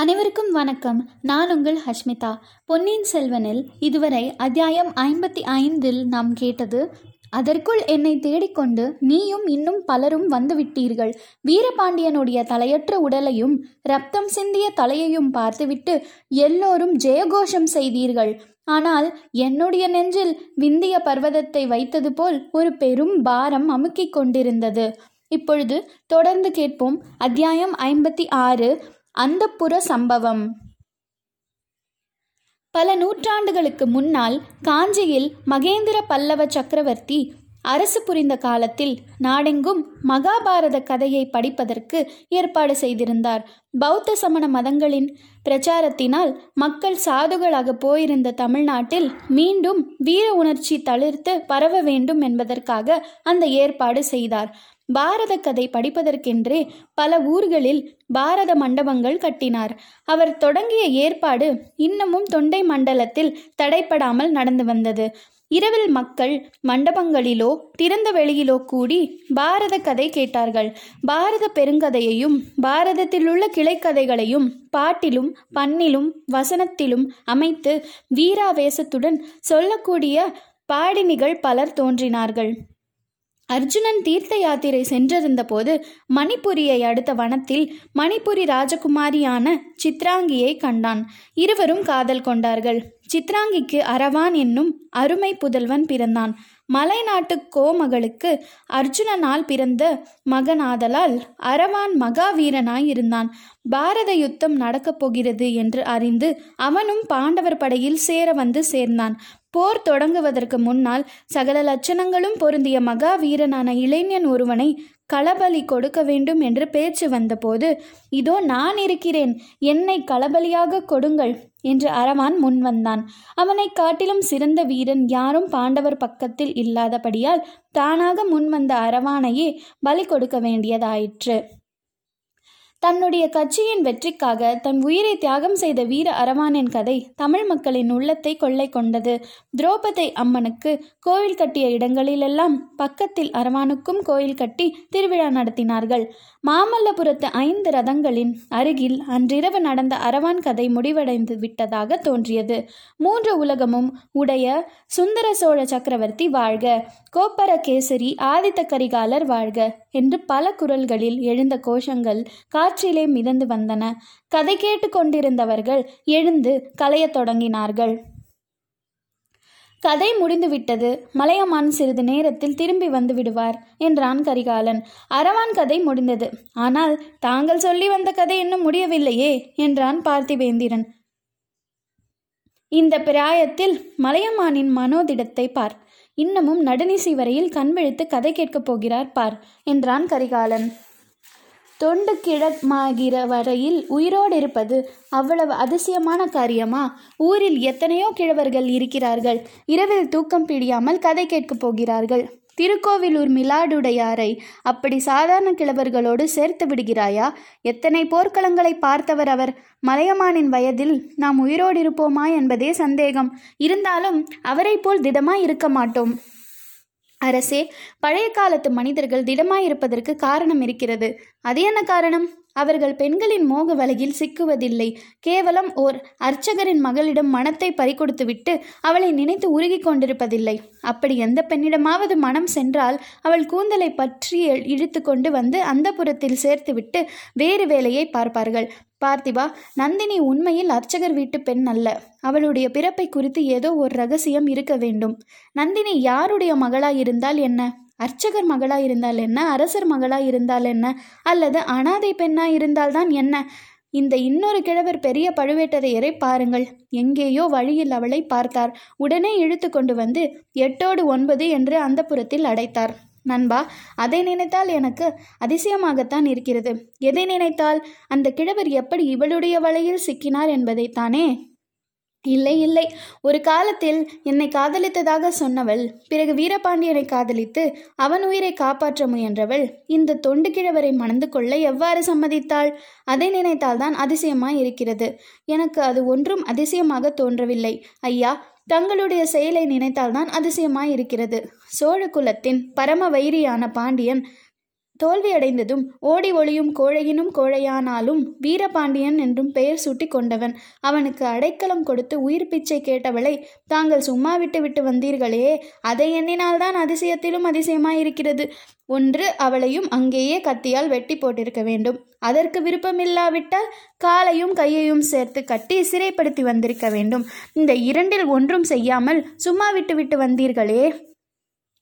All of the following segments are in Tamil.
அனைவருக்கும் வணக்கம். நான் உங்கள் ஹஷ்மிதா. பொன்னியின் செல்வனில் இதுவரை அத்தியாயம் ஐம்பத்தி ஐந்தில் நாம் கேட்டது அதற்குள் என்னை தேடிக்கொண்டு நீயும் இன்னும் பலரும் வந்துவிட்டீர்கள். வீரபாண்டியனுடைய தலையற்ற உடலையும் ரத்தம் சிந்திய தலையையும் பார்த்துவிட்டு எல்லோரும் ஜெயகோஷம் செய்தீர்கள். ஆனால் என்னுடைய நெஞ்சில் விந்திய பர்வதத்தை வைத்தது போல் ஒரு பெரும் பாரம் அமுக்கிக் கொண்டிருந்தது. இப்பொழுது தொடர்ந்து கேட்போம். அத்தியாயம் ஐம்பத்தி ஆறு அந்தப்புற சம்பவம். பல நூற்றாண்டுகளுக்கு முன்னால் காஞ்சியில் மகேந்திர பல்லவ சக்கரவர்த்தி அரசு புரிந்த காலத்தில் நாடெங்கும் மகாபாரத கதையை படிப்பதற்கு ஏற்பாடு செய்திருந்தார். பௌத்த சமண மதங்களின் பிரச்சாரத்தினால் மக்கள் சாதுகளாக போயிருந்த தமிழ்நாட்டில் மீண்டும் வீர உணர்ச்சி தளிர்த்து பரவ வேண்டும் என்பதற்காக அந்த ஏற்பாடு செய்தார். பாரத கதை படிப்பதற்கென்றே பல ஊர்களில் பாரத மண்டபங்கள் கட்டினார். அவர் தொடங்கிய ஏற்பாடு இன்னமும் தொண்டை மண்டலத்தில் தடைப்படாமல் நடந்து வந்தது. இரவில் மக்கள் மண்டபங்களிலோ திறந்த வெளியிலோ கூடி பாரத கதை கேட்டார்கள். பாரத பெருங்கதையையும் பாரதத்தில் உள்ள கிளைக்கதைகளையும் பாட்டிலும் பண்ணிலும் வசனத்திலும் அமைத்து வீராவேசத்துடன் சொல்லக்கூடிய பாடினிகள் பலர் தோன்றினார்கள். அர்ஜுனன் தீர்த்த யாத்திரை சென்றிருந்த போது மணிப்புரியை அடுத்த வனத்தில் மணிப்புரி ராஜகுமாரியான சித்ராங்கியை கண்டான். இருவரும் காதல் கொண்டார்கள். சித்ராங்கிக்கு அரவான் என்னும் அருமை புதல்வன் பிறந்தான். மலைநாட்டு கோமகளுக்கு அர்ஜுனனால் பிறந்த மகனாதலால் அரவான் மகாவீரனாய் இருந்தான். பாரத யுத்தம் நடக்கப் போகிறது என்று அறிந்து அவனும் பாண்டவர் படையில் சேர வந்து சேர்ந்தான். போர் தொடங்குவதற்கு முன்னால் சகல லட்சணங்களும் பொருந்திய மகாவீரனான இளைஞன் ஒருவனை களபலி கொடுக்க வேண்டும் என்று பேச்சு வந்தபோது இதோ நான் இருக்கிறேன் என்னை களபலியாக கொடுங்கள் என்று அரவான் முன்வந்தான் அவனை காட்டிலும் சிறந்த வீரன் யாரும் பாண்டவர் பக்கத்தில் இல்லாதபடியால் தானாக முன்வந்த அரவானையே பலி கொடுக்க வேண்டியதாயிற்று. தன்னுடைய கட்சியின் வெற்றிக்காக தன் உயிரை தியாகம் செய்த வீர அரவானின் கதை தமிழ் மக்களின் உள்ளத்தை கொள்ளை கொண்டது. துரோபதி அம்மனுக்கு கோயில் கட்டிய இடங்களிலெல்லாம் பக்கத்தில் அரவானுக்கும் கோயில் கட்டி திருவிழா நடத்தினார்கள். மாமல்லபுரத்து ஐந்து ரதங்களின் அருகில் அன்றிரவு நடந்த அரவான் கதை முடிவடைந்து விட்டதாக தோன்றியது. மூன்று உலகமும் உடைய சுந்தர சோழ சக்கரவர்த்தி வாழ்க கோப்பர கேசரி ஆதித்த கரிகாலர் வாழ்க என்று பல குரல்களில் எழுந்த கோஷங்கள் காற்றிலே மிதந்து வந்தன. கதை கேட்டு கொண்டிருந்தவர்கள் எழுந்து கலையத் தொடங்கினார்கள். கதை முடிந்துவிட்டது. மலையமான் சிறிது நேரத்தில் திரும்பி வந்து விடுவார் என்றான் கரிகாலன். அரவான் கதை முடிந்தது. ஆனால் தாங்கள் சொல்லி வந்த கதை இன்னும் முடியவில்லையே என்றான் பார்த்திவேந்திரன் இந்த பிராயத்தில் மலையமானின் மனோதிடத்தை பார். இன்னமும் நடுநிசி வரையில் கண்விழித்து கதை கேட்கப் போகிறார் பார் என்றான் கரிகாலன். தொண்டு கிழமாகிற வரையில் உயிரோடு இருப்பது அவ்வளவு அதிசயமான காரியமா? ஊரில் எத்தனையோ கிழவர்கள் இருக்கிறார்கள். இரவில் தூக்கம் பிடியாமல் கதை கேட்கப் போகிறார்கள். திருக்கோவிலூர் மிலாடுடையாரை அப்படி சாதாரண கிழவர்களோடு சேர்த்து விடுகிறாயா? எத்தனை போர்க்களங்களை பார்த்தவர் அவர்? மலையமானின் வயதில் நாம் உயிரோடு இருப்போமா என்பதே சந்தேகம். இருந்தாலும் அவரை போல் திடமாய் இருக்க மாட்டோம். அரசே பழைய காலத்து மனிதர்கள் திடமாயிருப்பதற்கு காரணம் இருக்கிறது. அது என்ன காரணம்? அவர்கள் பெண்களின் மோக வலையில் சிக்குவதில்லை. கேவலம் ஓர் அர்ச்சகரின் மகளிடம் மனத்தை பறிகொடுத்துவிட்டு அவளை நினைத்து உருகி கொண்டிருப்பதில்லை. அப்படி எந்த பெண்ணிடமாவது மனம் சென்றால் அவள் கூந்தலை பற்றி இழுத்து கொண்டு வந்து அந்த புறத்தில் சேர்த்துவிட்டு வேறு வேலையை பார்ப்பார்கள். பார்த்திபா நந்தினி உண்மையில் அர்ச்சகர் வீட்டு பெண் அல்ல. அவளுடைய பிறப்பை குறித்து ஏதோ ஒரு ரகசியம் இருக்க வேண்டும். நந்தினி யாருடைய மகளாயிருந்தால் என்ன? அர்ச்சகர் மகளாக இருந்தால் என்ன? அரசர் மகளாக இருந்தால் என்ன? அல்லது அனாதை பெண்ணாக இருந்தால்தான் என்ன? இந்த இன்னொரு கிழவர் பெரிய பழுவேட்டரையரை பாருங்கள். எங்கேயோ வழியில் அவளை பார்த்தார். உடனே இழுத்து கொண்டு வந்து எட்டோடு ஒன்பது என்று அந்த புறத்தில் அடைத்தார். நண்பா அதை நினைத்தால் எனக்கு அதிசயமாகத்தான் இருக்கிறது. எதை நினைத்தால்? அந்த கிழவர் எப்படி இவளுடைய வலையில் சிக்கினார் என்பதைத்தானே? இல்லை இல்லை. ஒரு காலத்தில் என்னை காதலித்ததாக சொன்னவள் பிறகு வீரபாண்டியனை காதலித்து அவன் உயிரை காப்பாற்ற முயன்றவள் இந்த தொண்டு கிழவரை மணந்து கொள்ள எவ்வாறு சம்மதித்தாள்? அதை நினைத்தால்தான் அதிசயமாய் இருக்கிறது. எனக்கு அது ஒன்றும் அதிசயமாக தோன்றவில்லை. ஐயா தங்களுடைய செயலை நினைத்தால்தான் அதிசயமாய் இருக்கிறது. சோழ குலத்தின் பரம வைரியான பாண்டியன் தோல்வியடைந்ததும் ஓடி ஒளியும் கோழையினும் கோழையானாலும் வீரபாண்டியன் என்றும் பெயர் சூட்டி கொண்டவன். அவனுக்கு அடைக்கலம் கொடுத்து உயிர் பிச்சை கேட்டவளை தாங்கள் சும்மா விட்டு விட்டு வந்தீர்களே அதை எண்ணினால்தான் அதிசயத்திலும் அதிசயமாயிருக்கிறது. ஒன்று அவளையும் அங்கேயே கத்தியால் வெட்டி போட்டிருக்க வேண்டும். அதற்கு விருப்பமில்லாவிட்டால் காலையும் கையையும் சேர்த்து கட்டி சிறைப்படுத்தி வந்திருக்க வேண்டும். இந்த இரண்டில் ஒன்றும் செய்யாமல் சும்மா விட்டு விட்டு வந்தீர்களே.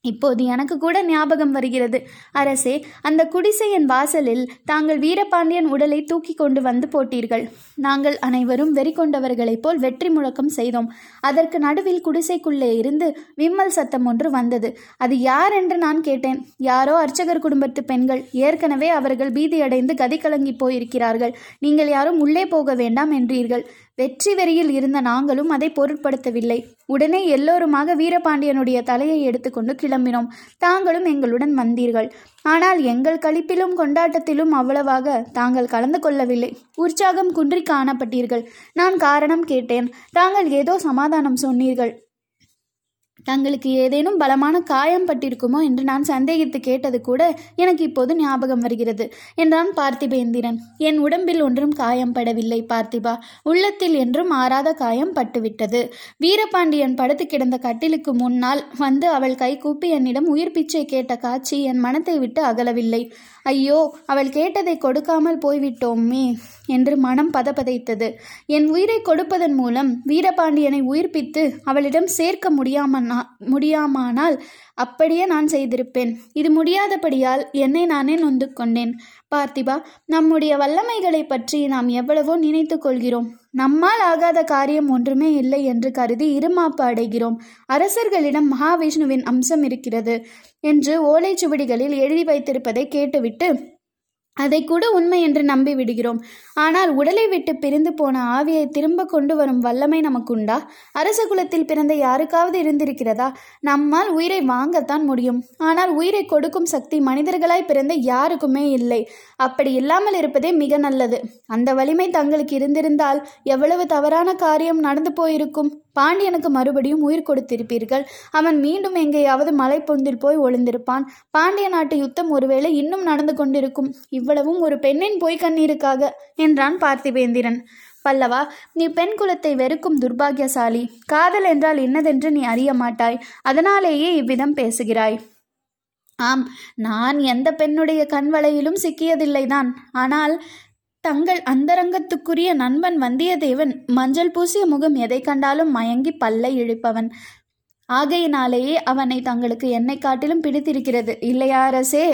இப்போது எனக்கு கூட ஞாபகம் வருகிறது. அரசே அந்த குடிசையின் வாசலில் தாங்கள் வீரபாண்டியன் உடலை தூக்கி கொண்டு வந்து போட்டீர்கள். நாங்கள் அனைவரும் வெறி கொண்டவர்களைப் போல் வெற்றி முழக்கம் செய்தோம். அதற்கு நடுவில் குடிசைக்குள்ளே இருந்து விம்மல் சத்தம் ஒன்று வந்தது. அது யார் என்று நான் கேட்டேன். யாரோ அர்ச்சகர் குடும்பத்து பெண்கள். ஏற்கனவே அவர்கள் பீதியடைந்து கதி கலங்கி போயிருக்கிறார்கள். நீங்கள் யாரும் உள்ளே போக வேண்டாம் என்றீர்கள். வெற்றி வெறியில் இருந்த நாங்களும் அதை பொருட்படுத்தவில்லை. உடனே எல்லோருமாக வீரபாண்டியனுடைய தலையை எடுத்துக்கொண்டு கிளம்பினோம். தாங்களும் எங்களுடன் வந்தீர்கள். ஆனால் எங்கள் களிப்பிலும் கொண்டாட்டத்திலும் அவ்வளவாக தாங்கள் கலந்து கொள்ளவில்லை. உற்சாகம் குன்றி காணப்பட்டீர்கள். நான் காரணம் கேட்டேன். தாங்கள் ஏதோ சமாதானம் சொன்னீர்கள். தங்களுக்கு ஏதேனும் பலமான காயம் பட்டிருக்குமோ என்று நான் சந்தேகித்து கேட்டது கூட எனக்கு இப்போது ஞாபகம் வருகிறது. என்றான் பார்த்திபேந்திரன். என் உடம்பில் ஒன்றும் காயம் படவில்லை பார்த்திபா. உள்ளத்தில் என்றும் ஆறாத காயம் பட்டுவிட்டது. வீரபாண்டியன் படுத்து கிடந்த கட்டிலுக்கு முன்னால் வந்து அவள் கை கூப்பி என்னிடம் உயிர் பிச்சை கேட்ட காட்சி என் மனத்தை விட்டு அகலவில்லை. ஐயோ அவள் கேட்டதை கொடுக்காமல் போய்விட்டோமே என்று மனம் பதபதைத்தது என் உயிரை கொடுப்பதன் மூலம் வீரபாண்டியனை உயிர்ப்பித்து அவளிடம் சேர்க்க முடியாமல் முடியாமானா முடியாமானால் அப்படியே நான் செய்திருப்பேன். இது முடியாதபடியால் என்னை நானே நொந்து கொண்டேன் பார்த்திபா நம்முடைய வல்லமைகளை பற்றி நாம் எவ்வளவோ நினைத்து கொள்கிறோம். நம்மால் ஆகாத காரியம் ஒன்றுமே இல்லை என்று கருதி இருமாப்பு அடைகிறோம். அரசர்களிடம் மகாவிஷ்ணுவின் அம்சம் இருக்கிறது என்று ஓலைச்சுவடிகளில் எழுதி வைத்திருப்பதை கேட்டுவிட்டு அதை கூட உண்மை என்று நம்பி விடுகிறோம் ஆனால் உடலை விட்டு பிரிந்து போன ஆவியை திரும்ப கொண்டு வரும் வல்லமை நமக்குண்டா? அரச குலத்தில் பிறந்த யாருக்காவது இருந்திருக்கிறதா? நம்மால் உயிரை வாங்கத்தான் முடியும். ஆனால் உயிரை கொடுக்கும் சக்தி மனிதர்களாய் பிறந்த யாருக்குமே இல்லை. அப்படி இல்லாமல் இருப்பதே மிக நல்லது. அந்த வலிமை தங்களுக்கு இருந்திருந்தால் எவ்வளவு தவறான காரியம் நடந்து போயிருக்கும்? பாண்டியனுக்கு மறுபடியும் உயிர் கொடுத்திருப்பீர்கள். அவன் மீண்டும் எங்கேயாவது மலைப்பொந்தில் போய் ஒளிந்திருப்பான். பாண்டிய நாட்டு யுத்தம் ஒருவேளை இன்னும் நடந்து கொண்டிருக்கும். இவ்வளவும் ஒரு பெண்ணின் பொய்க் கண்ணீருக்காக என்றான் பார்த்திவேந்திரன் பல்லவா நீ பெண் குலத்தை வெறுக்கும் துர்பாகியசாலி. காதல் என்றால் என்னதென்று நீ அறிய மாட்டாய். அதனாலேயே இவ்விதம் பேசுகிறாய். ஆம் நான் எந்த பெண்ணுடைய கண்வலையிலும் சிக்கியதில்லைதான். ஆனால் தங்கள் அந்தரங்கத்துக்குரிய நண்பன் வந்தியத்தேவன் மஞ்சள் பூசிய முகம் எதை கண்டாலும் மயங்கி பல்லை இழிப்பவன். ஆகையினாலேயே அவனை தங்களுக்கு என்னை காட்டிலும் பிடித்திருக்கிறது. இல்லையா அரசே?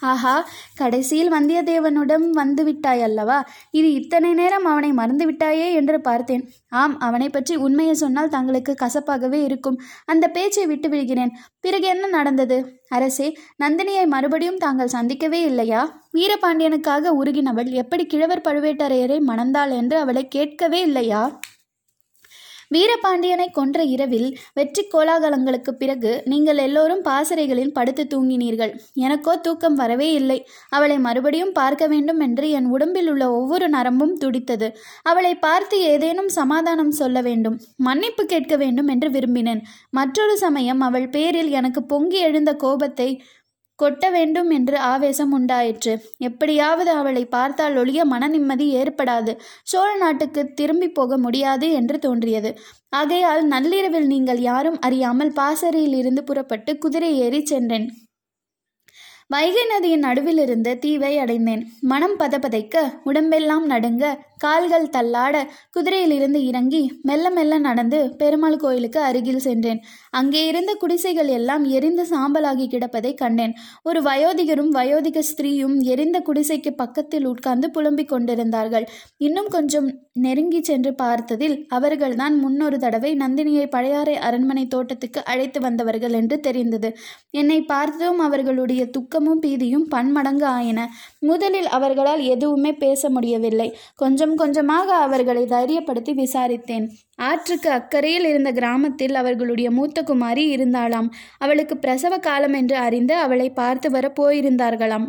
ஆஹா கடைசியில் வந்தியத்தேவனுடன் வந்து விட்டாய் அல்லவா இது இத்தனை நேரம் அவனை மறந்துவிட்டாயே என்று பார்த்தேன். ஆம் அவனை பற்றி உண்மையை சொன்னால் தங்களுக்கு கசப்பாகவே இருக்கும். அந்த பேச்சை விட்டு விடுகிறேன். பிறகு என்ன நடந்தது? அரசே நந்தினியை மறுபடியும் தாங்கள் சந்திக்கவே இல்லையா? வீரபாண்டியனுக்காக உருகினவள் எப்படி கிழவர் பழுவேட்டரையரை மணந்தாள் என்று அவளை கேட்கவே இல்லையா? வீரபாண்டியனை கொன்ற இரவில் வெற்றி கோலாகலங்களுக்கு பிறகு நீங்கள் எல்லோரும் பாசறைகளில் படுத்து தூங்கினீர்கள். எனக்கோ தூக்கம் வரவே இல்லை. அவளை மறுபடியும் பார்க்க வேண்டும் என்று என் உடம்பில் உள்ள ஒவ்வொரு நரம்பும் துடித்தது. அவளை பார்த்து ஏதேனும் சமாதானம் சொல்ல வேண்டும் மன்னிப்பு கேட்க வேண்டும் என்று விரும்பினேன். மற்றொரு சமயம் அவள் பேரில் எனக்கு பொங்கி எழுந்த கோபத்தை கொட்ட வேண்டும் என்று ஆவேசம் உண்டாயிற்று. எப்படியாவது அவளை பார்த்தால் ஒழிய மன நிம்மதி ஏற்படாது. சோழ நாட்டுக்கு திரும்பி போக முடியாது என்று தோன்றியது. ஆகையால் நள்ளிரவில் நீங்கள் யாரும் அறியாமல் பாசறையில் இருந்து புறப்பட்டு குதிரை ஏறி சென்றேன். வைகை நதியின் நடுவிலிருந்து தீவை அடைந்தேன். மனம் பதபதைக்க உடம்பெல்லாம் நடுங்க கால்கள் தள்ளாட குதிரையிலிருந்து இறங்கி மெல்ல மெல்ல நடந்து பெருமாள் கோயிலுக்கு அருகில் சென்றேன். அங்கே இருந்த குடிசைகள் எல்லாம் எரிந்து சாம்பலாகி கிடப்பதை கண்டேன். ஒரு வயோதிகரும் வயோதிக ஸ்திரீயும் எரிந்த குடிசைக்கு பக்கத்தில் உட்கார்ந்து புலம்பிக் கொண்டிருந்தார்கள். இன்னும் கொஞ்சம் நெருங்கி சென்று பார்த்ததில் அவர்கள்தான் முன்னொரு தடவை நந்தினியை பழையாறை அரண்மனை தோட்டத்துக்கு அழைத்து வந்தவர்கள் என்று தெரிந்தது. என்னை பார்த்ததும் அவர்களுடைய துக்கமும் பீதியும் பன்மடங்கு ஆயின. முதலில் அவர்களால் எதுவுமே பேச முடியவில்லை. கொஞ்சம் கொஞ்சமாக அவர்களை தைரியப்படுத்தி விசாரித்தேன். ஆற்றுக்கு அக்கறையில் இருந்த கிராமத்தில் அவர்களுடைய மூத்த குமாரி இருந்தாளாம். அவளுக்கு பிரசவ காலம் என்று அறிந்து அவளை பார்த்து வர போயிருந்தார்களாம்.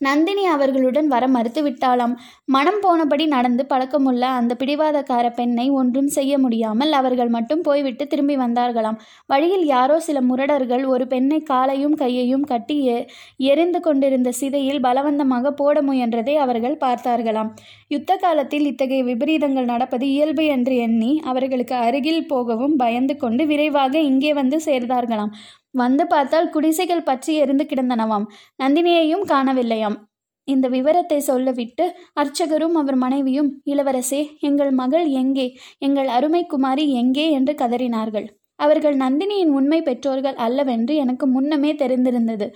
நந்தினி அவர்களுடன் வர மறுத்துவிட்டாளாம். மனம் போனபடி நடந்து பழக்கமுள்ள அந்த பிடிவாதக்கார பெண்ணை ஒன்றும் செய்ய முடியாமல் அவர்கள் மட்டும் போய்விட்டு திரும்பி வந்தார்களாம். வழியில் யாரோ சில முரடர்கள் ஒரு பெண்ணை காலையும் கையையும் கட்டி எ- எரிந்து கொண்டிருந்த சிதையில் பலவந்தமாக போட முயன்றதை அவர்கள் பார்த்தார்களாம். யுத்த காலத்தில் இத்தகைய விபரீதங்கள் நடப்பது இயல்பு என்று எண்ணி அவர்களுக்கு அருகில் போகவும் பயந்து கொண்டு விரைவாக இங்கே வந்து சேர்ந்தார்களாம். வந்து பார்த்தால் குடிசைகள் பற்றி எரிந்து கிடந்தனவாம். நந்தினியையும் காணவில்லையாம். இந்த விவரத்தை சொல்லவிட்டு அர்ச்சகரும் அவர் மனைவியும் இளவரசே எங்கள் மகள் எங்கே? எங்கள் அருமை குமாரி எங்கே? என்று கதறினார்கள். அவர்கள் நந்தினியின் உண்மை பெற்றோர்கள் அல்லவென்று எனக்கு முன்னமே தெரிந்திருந்தது.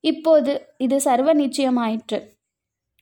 இப்போது இது சர்வ நிச்சயமாயிற்று.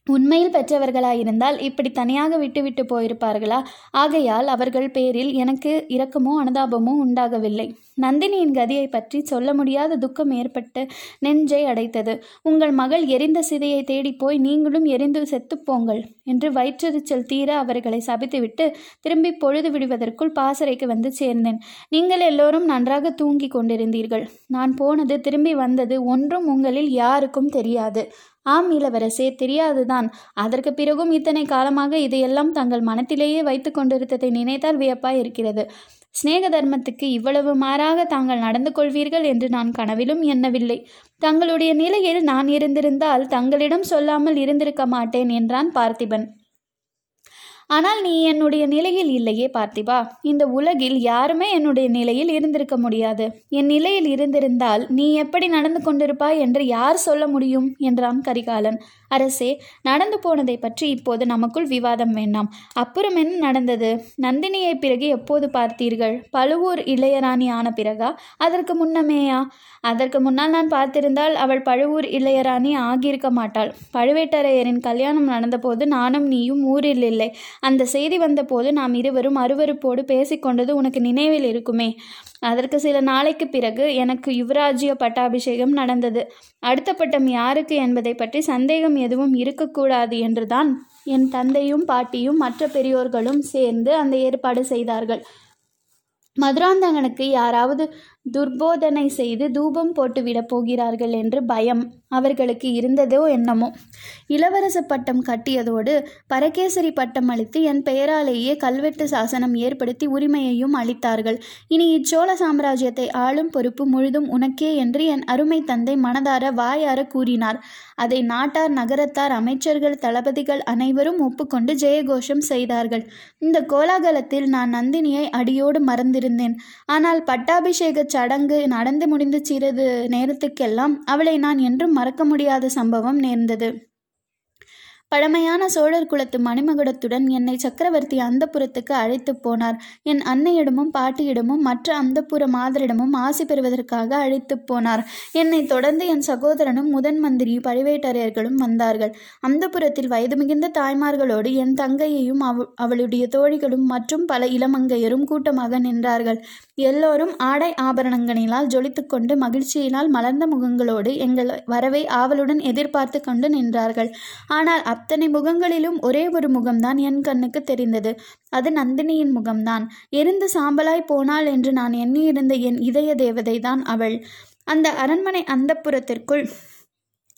உண்மையில் பெற்றவர்களாயிருந்தால் இப்படி தனியாக விட்டுவிட்டு போயிருப்பார்களா? ஆகையால் அவர்கள் பேரில் எனக்கு இரக்கமோ அனுதாபமோ உண்டாகவில்லை. நந்தினியின் கதியை பற்றி சொல்ல முடியாத துக்கம் ஏற்பட்டு நெஞ்சை அடைத்தது. உங்கள் மகள் எரிந்த சிதையை தேடிப் போய் நீங்களும் எரிந்து செத்துப்போங்கள் என்று வயிற்றெரிச்சல் தீர அவர்களை சபித்துவிட்டு திரும்பி பொழுது விடுவதற்குள் பாசறைக்கு வந்து சேர்ந்தேன். நீங்கள் எல்லோரும் நன்றாக தூங்கிக் கொண்டிருந்தீர்கள். நான் போனது திரும்பி வந்தது ஒன்றும் உங்களில் யாருக்கும் தெரியாது. ஆம் இளவரசே தெரியாதுதான். அதற்கு பிறகும் இத்தனை காலமாக இதையெல்லாம் தங்கள் மனத்திலேயே வைத்து கொண்டிருந்ததை நினைத்தால் வியப்பாய் இருக்கிறது. சிநேக தர்மத்துக்கு இவ்வளவு மாறாக தாங்கள் நடந்து கொள்வீர்கள் என்று நான் கனவிலும் எண்ணவில்லை. தங்களுடைய நிலையில் நான் இருந்திருந்தால் தங்களிடம் சொல்லாமல் இருந்திருக்க மாட்டேன் என்றான் பார்த்திபன். ஆனால் நீ என்னுடைய நிலையில் இல்லையே பார்த்திபா. இந்த உலகில் யாருமே என்னுடைய நிலையில் இருந்திருக்க முடியாது. என் நிலையில் இருந்திருந்தால் நீ எப்படி நடந்து கொண்டிருப்பாய் என்று யார் சொல்ல முடியும்? என்றான் கரிகாலன். அரசே நடந்து போனதை பற்றி இப்போது நமக்குள் விவாதம் வேண்டாம். அப்புறம் என்ன நடந்தது? நந்தினியை பிறகு எப்போது பார்த்தீர்கள்? பழுவூர் இளையராணி ஆன பிறகா? அதற்கு முன்னமேயா? அதற்கு முன்னால் நான் பார்த்திருந்தால் அவள் பழுவூர் இளையராணி ஆகியிருக்க மாட்டாள். பழுவேட்டரையரின் கல்யாணம் நடந்தபோது நானும் நீயும் ஊரில் இல்லை. அந்த செய்தி வந்தபோது நாம் இருவரும் அருவருப்போடு பேசிக்கொண்டது உனக்கு நினைவில் இருக்குமே. அதற்கு சில நாளைக்கு பிறகு எனக்கு யுவராஜ்ய பட்டாபிஷேகம் நடந்தது. அடுத்த பட்டம் யாருக்கு என்பதை பற்றி சந்தேகம் எதுவும் இருக்கக்கூடாது என்றுதான் என் தந்தையும் பாட்டியும் மற்ற பெரியோர்களும் சேர்ந்து அந்த ஏற்பாடு செய்தார்கள். மதுராந்தகனுக்கு யாராவது துர்போதனை செய்து தூபம் போட்டுவிடப் போகிறார்கள் என்று பயம் அவர்களுக்கு இருந்ததோ என்னமோ. இளவரச பட்டம் கட்டியதோடு பரகேசரி பட்டம் அளித்து என் பெயராலேயே கல்வெட்டு சாசனம் ஏற்படுத்தி உரிமையையும் அளித்தார்கள். இனி இச்சோழ சாம்ராஜ்யத்தை ஆளும் பொறுப்பு முழுதும் உனக்கே என்று என் அருமை தந்தை மனதார வாயார கூறினார். அதை நாட்டார் நகரத்தார் அமைச்சர்கள் தளபதிகள் அனைவரும் ஒப்புக்கொண்டு ஜெயகோஷம் செய்தார்கள். இந்த கோலாகலத்தில் நான் நந்தினியை அடியோடு மறந்திருந்தேன். ஆனால் பட்டாபிஷேக சடங்கு நடந்து முடிந்து சிறிது நேரத்துக்கெல்லாம் அவளை நான் என்றும் மறக்க முடியாத சம்பவம் நேர்ந்தது. பழமையான சோழர் குலத்து மணிமகுடத்துடன் என்னை சக்கரவர்த்தி அந்தப்புறத்துக்கு அழைத்து போனார். என் அன்னையிடமும் பாட்டியிடமும் மற்ற அந்தப்புற மாதரிடமும் ஆசி பெறுவதற்காக அழைத்து போனார். என்னை தொடர்ந்து என் சகோதரனும் முதன் மந்திரி பழுவேட்டரையர்களும் வந்தார்கள். அந்தப்புறத்தில் வயது மிகுந்த தாய்மார்களோடு என் தங்கையையும் அவ அவளுடைய தோழிகளும் மற்றும் பல இளமங்கையரும் கூட்டமாக நின்றார்கள். எல்லோரும் ஆடை ஆபரணங்களினால் ஜொலித்துக்கொண்டு மகிழ்ச்சியினால் மலர்ந்த முகங்களோடு எங்கள் வரவை ஆவலுடன் எதிர்பார்த்து கொண்டு நின்றார்கள். ஆனால் அத்தனை முகங்களிலும் ஒரே ஒரு முகம்தான் என் கண்ணுக்கு தெரிந்தது. அது நந்தினியின் முகம்தான். எரிந்து சாம்பலாய் போனாள் என்று நான் எண்ணியிருந்த என் இதய தேவதை தான் அவள். அந்த அரண்மனை அந்தப்புறத்திற்குள்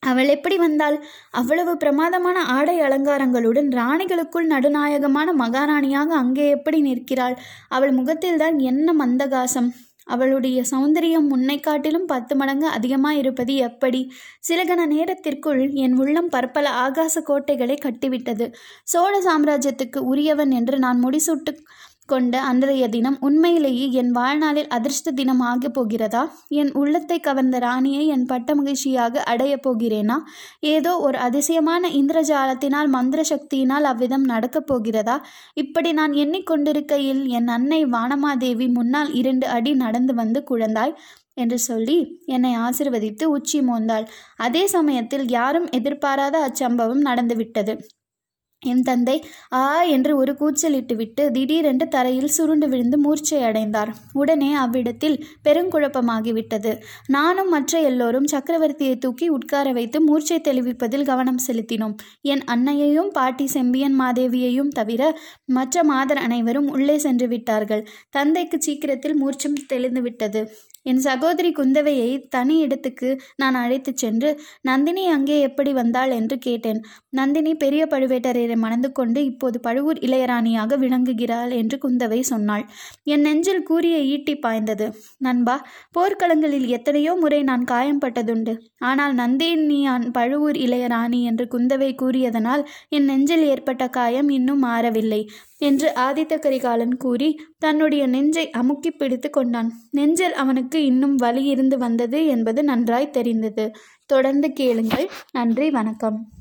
அவள் எப்படி வந்தாள்? அவ்வளவு பிரமாதமான ஆடை அலங்காரங்களுடன் ராணிகளுக்குள் நடுநாயகமான மகாராணியாக அங்கே எப்படி நிற்கிறாள்? அவள் முகத்தில்தான் என்ன மந்தகாசம். அவளுடைய சௌந்தரியம் முன்னை காட்டிலும் பத்து மடங்கு அதிகமாக இருப்பது எப்படி? சில கண நேரத்திற்குள் என் உள்ளம் பற்பல ஆகாச கோட்டைகளை கட்டிவிட்டது. சோழ சாம்ராஜ்யத்துக்கு உரியவன் என்று நான் முடிசூட்டு கொண்ட அன்றைய தினம் உண்மையிலேயே என் வாழ்நாளில் அதிர்ஷ்ட தினம் ஆகப் போகிறதா? என் உள்ளத்தை கவர்ந்த ராணியை என் பட்ட மகிழ்ச்சியாக அடையப் போகிறேனா? ஏதோ ஒரு அதிசயமான இந்திரஜாலத்தினால் மந்திர சக்தியினால் அவ்விதம் நடக்கப் போகிறதா? இப்படி நான் எண்ணிக்கொண்டிருக்கையில் என் அன்னை வானமாதேவி முன்னால் இரண்டு அடி நடந்து வந்து குழந்தாய் என்று சொல்லி என்னை ஆசிர்வதித்து உச்சி மோந்தாள். அதே சமயத்தில் யாரும் எதிர்பாராத அச்சம்பவம் நடந்துவிட்டது. என் தந்தை ஆ என்று ஒரு கூச்சலிட்டுவிட்டு திடீரென்று தரையில் சுருண்டு விழுந்து மூர்ச்சை அடைந்தார். உடனே அவ்விடத்தில் பெருங்குழப்பமாகிவிட்டது. நானும் மற்ற எல்லோரும் சக்கரவர்த்தியை தூக்கி உட்கார வைத்து மூர்ச்சை தெளிவிப்பதில் கவனம் செலுத்தினோம். என் அன்னையையும் பாட்டி செம்பியன் மாதேவியையும் தவிர மற்ற மாதர் அனைவரும் உள்ளே சென்று விட்டார்கள். தந்தைக்கு சீக்கிரத்தில் மூர்ச்சம் தெளிந்து விட்டது என் சகோதரி குந்தவையை தனி இடத்துக்கு நான் அழைத்துச் சென்று நந்தினி அங்கே எப்படி வந்தாள்? என்று கேட்டேன். நந்தினி பெரிய பழுவேட்டரையரை மணந்து கொண்டு இப்போது பழுவூர் இளையராணியாக விளங்குகிறாள் என்று குந்தவை சொன்னாள். என் நெஞ்சில் கூறிய ஈட்டி பாய்ந்தது. நண்பா போர்க்களங்களில் எத்தனையோ முறை நான் காயம்பட்டதுண்டு. ஆனால் நந்தினியான் பழுவூர் இளையராணி என்று குந்தவை கூறியதனால் என் நெஞ்சில் ஏற்பட்ட காயம் இன்னும் மாறவில்லை. என்று ஆதித்த கரிகாலன் கூறி தன்னுடைய நெஞ்சை அமுக்கி பிடித்து கொண்டான். நெஞ்சில் அவனுக்கு இன்னும் வலி இருந்து வந்தது என்பது நன்றாய் தெரிந்தது. தொடர்ந்து கேளுங்கள். நன்றி வணக்கம்.